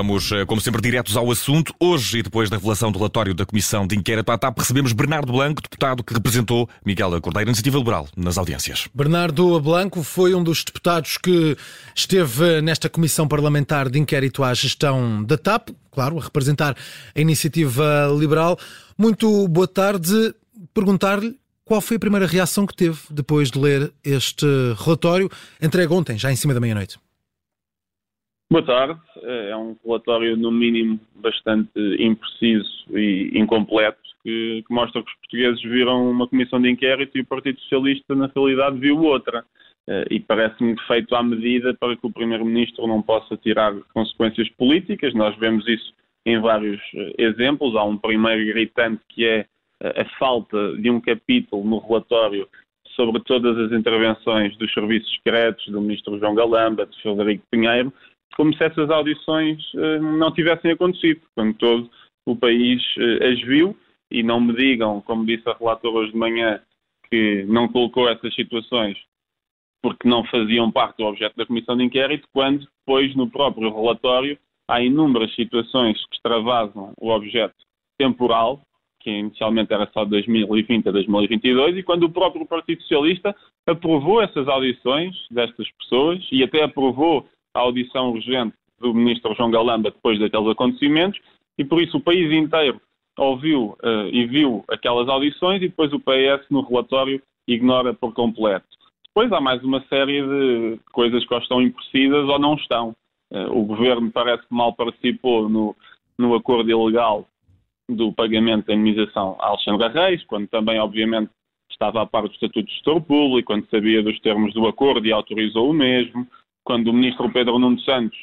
Vamos, eh, como sempre, diretos ao assunto. Hoje, e depois da revelação do relatório da Comissão de Inquérito à TAP, recebemos Bernardo Blanco, deputado que representou Miguel Cordeiro, Iniciativa Liberal, nas audiências. Bernardo Blanco foi um dos deputados que esteve nesta Comissão Parlamentar de Inquérito à Gestão da TAP, claro, a representar a Iniciativa Liberal. Muito boa tarde. Perguntar-lhe qual foi a primeira reação que teve depois de ler este relatório, entregue ontem, já em cima da meia-noite. Boa tarde. É um relatório, no mínimo, bastante impreciso e incompleto, que, que, mostra que os portugueses viram uma comissão de inquérito e o Partido Socialista, na realidade, viu outra. Eh, e parece-me feito à medida para que o Primeiro-Ministro não possa tirar consequências políticas. Nós vemos isso em vários eh, exemplos. Há um primeiro gritante que é eh, a falta de um capítulo no relatório sobre todas as intervenções dos serviços secretos do Ministro João Galamba, de Frederico Pinheiro, como se essas audições uh, não tivessem acontecido, quando todo o país uh, as viu e não me digam, como disse a relatora hoje de manhã, que não colocou essas situações porque não faziam parte do objeto da comissão de inquérito, quando depois no próprio relatório há inúmeras situações que extravasam o objeto temporal, que inicialmente era só de 2020 a 2022, e quando o próprio Partido Socialista aprovou essas audições destas pessoas e até aprovou a audição urgente do ministro João Galamba depois daqueles acontecimentos e por isso o país inteiro ouviu uh, e viu aquelas audições e depois o PS no relatório ignora por completo. Depois há mais uma série de coisas que ou estão imprecisas ou não estão. Uh, o governo parece que mal participou no, no acordo ilegal do pagamento da indemnização a Alexandre Reis, quando também, obviamente, estava a par do Estatuto de Gestor Público, quando sabia dos termos do acordo e autorizou o mesmo quando o ministro Pedro Nuno Santos,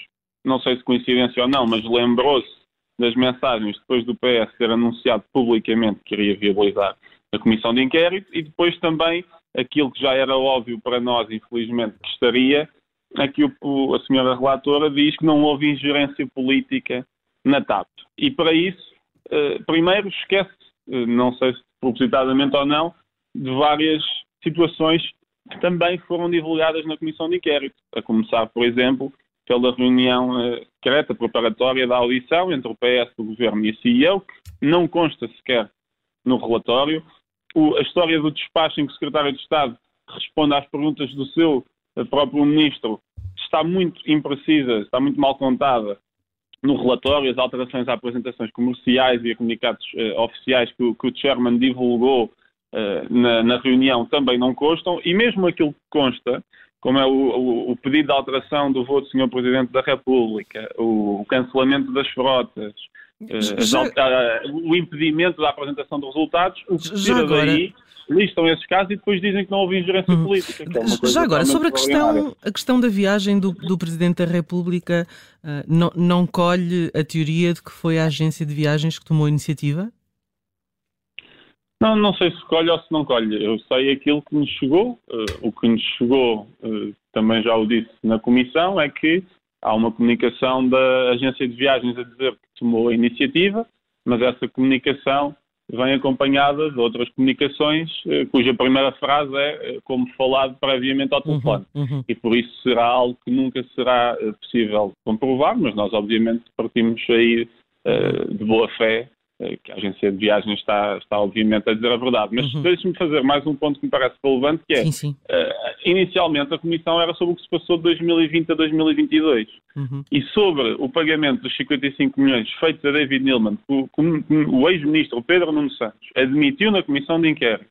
não sei se coincidência ou não, mas lembrou-se das mensagens depois do PS ter anunciado publicamente que iria viabilizar a comissão de inquérito e depois também aquilo que já era óbvio para nós, infelizmente, que estaria, é que o, a senhora relatora diz que não houve ingerência política na TAP. E para isso, eh, primeiro esquece, eh, não sei se propositadamente ou não, de várias situações que também foram divulgadas na comissão de inquérito, a começar, por exemplo, pela reunião uh, secreta preparatória da audição entre o PS, o Governo e a CEO, que não consta sequer no relatório. O, a história do despacho em que o Secretário de Estado responde às perguntas do seu uh, próprio Ministro está muito imprecisa, está muito mal contada no relatório. As alterações a apresentações comerciais e a comunicados uh, oficiais que, que o Chairman divulgou eh, na, na, reunião também não constam, e mesmo aquilo que consta, como é o, o, o pedido de alteração do voto do Sr. Presidente da República, o, o cancelamento das frotas, uh, Já... o impedimento da apresentação de resultados, o que se agora... daí listam esses casos e depois dizem que não houve ingerência uhum. política. É Já agora, sobre a questão, a questão da viagem do, do Presidente da República, uh, não, não colhe a teoria de que foi a agência de viagens que tomou a iniciativa? Não, não sei se colhe ou se não colhe. Eu sei aquilo que nos chegou. Uh, o que nos chegou, uh, também já o disse na comissão, é que há uma comunicação da agência de viagens a dizer que tomou a iniciativa, mas essa comunicação vem acompanhada de outras comunicações, uh, cuja primeira frase é como falado previamente ao uhum, telefone. Uhum, uhum. E por isso será algo que nunca será possível comprovar, mas nós obviamente partimos aí de boa fé que a agência de viagens está, está obviamente a dizer a verdade. Mas uhum. deixe-me fazer mais um ponto que me parece relevante, que é, sim, sim. Uh, inicialmente a comissão era sobre o que se passou de 2020 a 2022. Uhum. E sobre o pagamento dos 55 milhões feitos a David Neilman, o, o ex-ministro Pedro Nuno Santos admitiu na comissão de inquérito,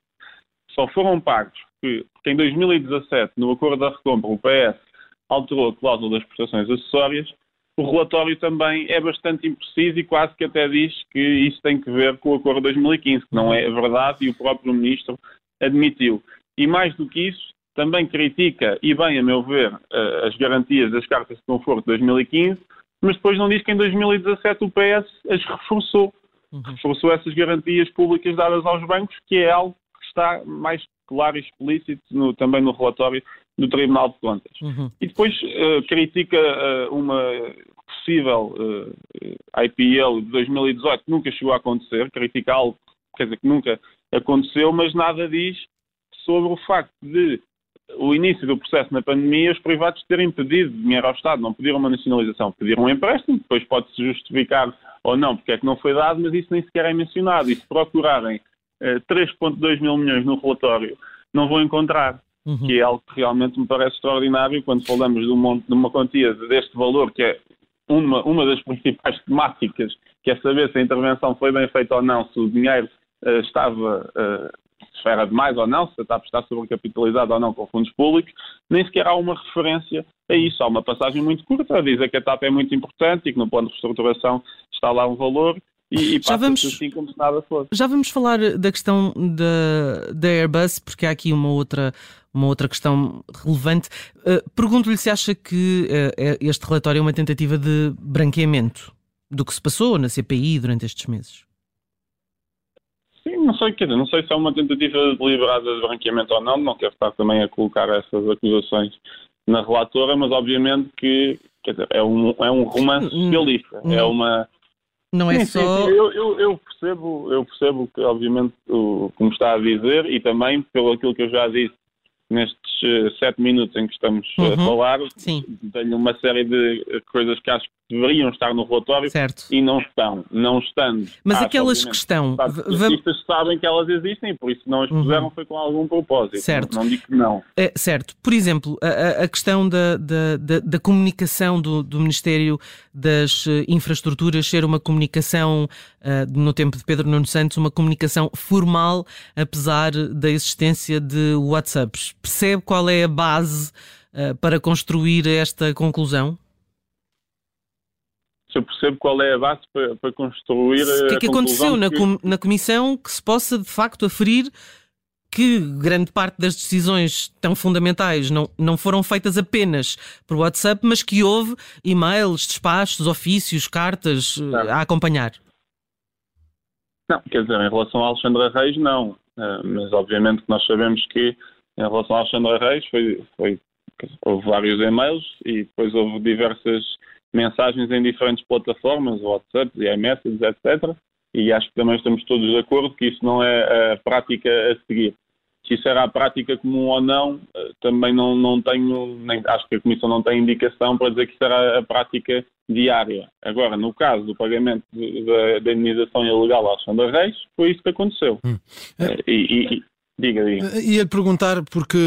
só foram pagos porque, porque em 2017, no acordo da recompra, o PS alterou a cláusula das prestações acessórias, o relatório também é bastante impreciso e quase que até diz que isso tem que ver com o acordo de 2015, que não é verdade e o próprio ministro admitiu. E mais do que isso, também critica, e bem a meu ver, as garantias das cartas de conforto de 2015, mas depois não diz que em 2017 o PS as reforçou. Uhum. Reforçou essas garantias públicas dadas aos bancos, que é algo que está mais claro e explícito no, também no relatório do Tribunal de Contas. Uhum. E depois uh, critica uh, uma possível uh, eh, IPL de 2018 que nunca chegou a acontecer, critica algo quer dizer, que nunca aconteceu, mas nada diz sobre o facto de o início do processo na pandemia, os privados terem pedido dinheiro ao Estado, não pediram uma nacionalização, pediram um empréstimo, depois pode-se justificar ou não porque é que não foi dado, mas isso nem sequer é mencionado. E se procurarem 3,2 mil milhões no relatório, não vão encontrar. Uhum. Que é algo que realmente me parece extraordinário quando falamos de, um, de uma quantia deste valor, que é uma, uma das principais temáticas, que é saber se a intervenção foi bem feita ou não, se o dinheiro uh, estava uh, se era demais ou não, se a TAP está sobrecapitalizada ou não com fundos públicos, nem sequer há uma referência a isso. Há uma passagem muito curta a dizer que a TAP é muito importante e que no plano de reestruturação está lá um valor e, e já vamos, assim como se nada fosse. Já vamos falar da questão da, da Airbus, porque há aqui uma outra, uma outra questão relevante. Uh, Pergunto-lhe se acha que uh, este relatório é uma tentativa de branqueamento do que se passou na CPI durante estes meses. Sim, não sei, quer dizer, não sei se é uma tentativa deliberada de branqueamento ou não, não quero estar também a colocar essas acusações na relatora, mas obviamente que dizer, é, um, é um romance socialista, é uma... Não é sim, só... Sim, eu, eu, eu, percebo, eu percebo que, obviamente, o, como está a dizer, e também pelo aquilo que eu já disse nestes uh, sete minutos em que estamos uhum. a falar, Sim. tenho uma série de coisas que acho que deveriam estar no relatório certo. e não estão. Não estando. Mas acho, aquelas que estão. Os artistas sabem que elas existem por isso não as uhum. puseram uhum. foi com algum propósito. Certo. Não, não digo que não. É, certo. Por exemplo, a, a questão da, da, da, da comunicação do, do, Ministério das eh, Infraestruturas ser uma comunicação, uh, no tempo de Pedro Nuno Santos, uma comunicação formal, apesar da existência de WhatsApps. Percebe qual é a base uh, para construir esta conclusão? Se eu percebo qual é a base para, para construir. O que é que aconteceu na, com, na Comissão que se possa de facto aferir que grande parte das decisões tão fundamentais não, não foram feitas apenas por WhatsApp, mas que houve e-mails, despachos, ofícios, cartas não. Eh, a acompanhar? Não, quer dizer, em relação a Alexandra Reis, não. Uh, mas obviamente que nós sabemos que em relação a Alexandra Reis foi, foi, houve vários e-mails e depois houve diversas mensagens em diferentes plataformas, WhatsApp, iMessages, etc. E acho que também estamos todos de acordo que isso não é a prática a seguir. Se isso era a prática comum ou não, eh, também não, não tenho, nem, acho que a Comissão não tem indicação para dizer que isso era a prática diária. Agora, no caso do pagamento da indenização ilegal a Alexandre Reis, foi isso que aconteceu. Hum. Eh, e, e, Diga, diga. Eh, ia perguntar, porque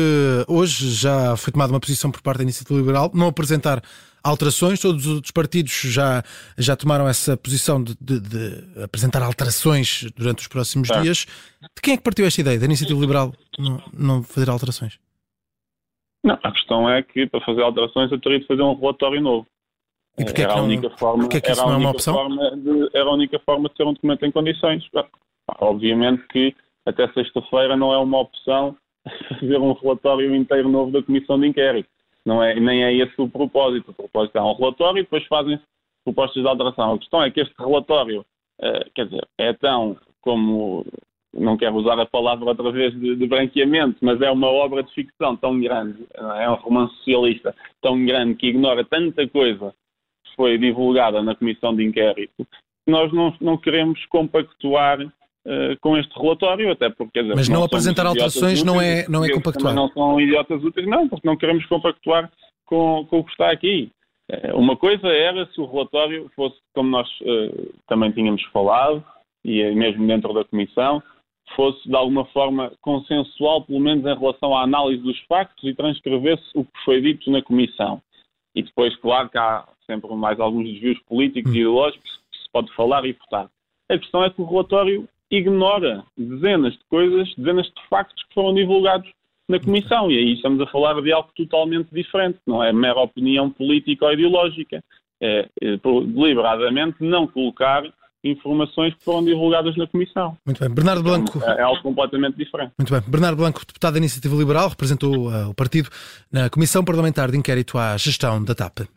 hoje já foi tomada uma posição por parte da Iniciativa Liberal, não apresentar alterações, todos os outros partidos já, já tomaram essa posição de, de, de apresentar alterações durante os próximos dias. De quem é que partiu esta ideia, da Iniciativa Liberal, não, não fazer alterações? Não, a questão é que para fazer alterações eu teria de fazer um relatório novo. E porquê era que não, a única forma, porquê que isso não é uma opção? De, era a única forma de ter um documento em condições. Obviamente que até sexta-feira não é uma opção fazer um relatório inteiro novo da Comissão de Inquérito. Não é, nem é esse o propósito. O propósito é um relatório e depois fazem propostas de alteração. A questão é que este relatório, uh, quer dizer, é tão como, não quero usar a palavra outra vez de, de branqueamento, mas é uma obra de ficção tão grande, é um romance socialista tão grande que ignora tanta coisa que foi divulgada na Comissão de Inquérito, nós não, não queremos compactuar Uh, com este relatório, até porque. Dizer, Mas não, não apresentar alterações úteis, não é, não é compactuar. Não são idiotas úteis, não, porque não queremos compactuar com, com o que está aqui. Uh, uma coisa era se o relatório fosse, como nós uh, também tínhamos falado, e mesmo dentro da Comissão, fosse de alguma forma consensual, pelo menos em relação à análise dos factos e transcrevesse o que foi dito na Comissão. E depois, claro, que há sempre mais alguns desvios políticos e ideológicos que se pode falar e votar. A questão é que o relatório ignora dezenas de coisas, dezenas de factos que foram divulgados na Comissão. E aí estamos a falar de algo totalmente diferente, não é mera opinião política ou ideológica. É, é deliberadamente não colocar informações que foram divulgadas na Comissão. Muito bem. Bernardo Blanco. É, é algo completamente diferente. Muito bem. Bernardo Blanco, deputado da Iniciativa Liberal, representou uh, o partido na Comissão Parlamentar de Inquérito à Gestão da TAP.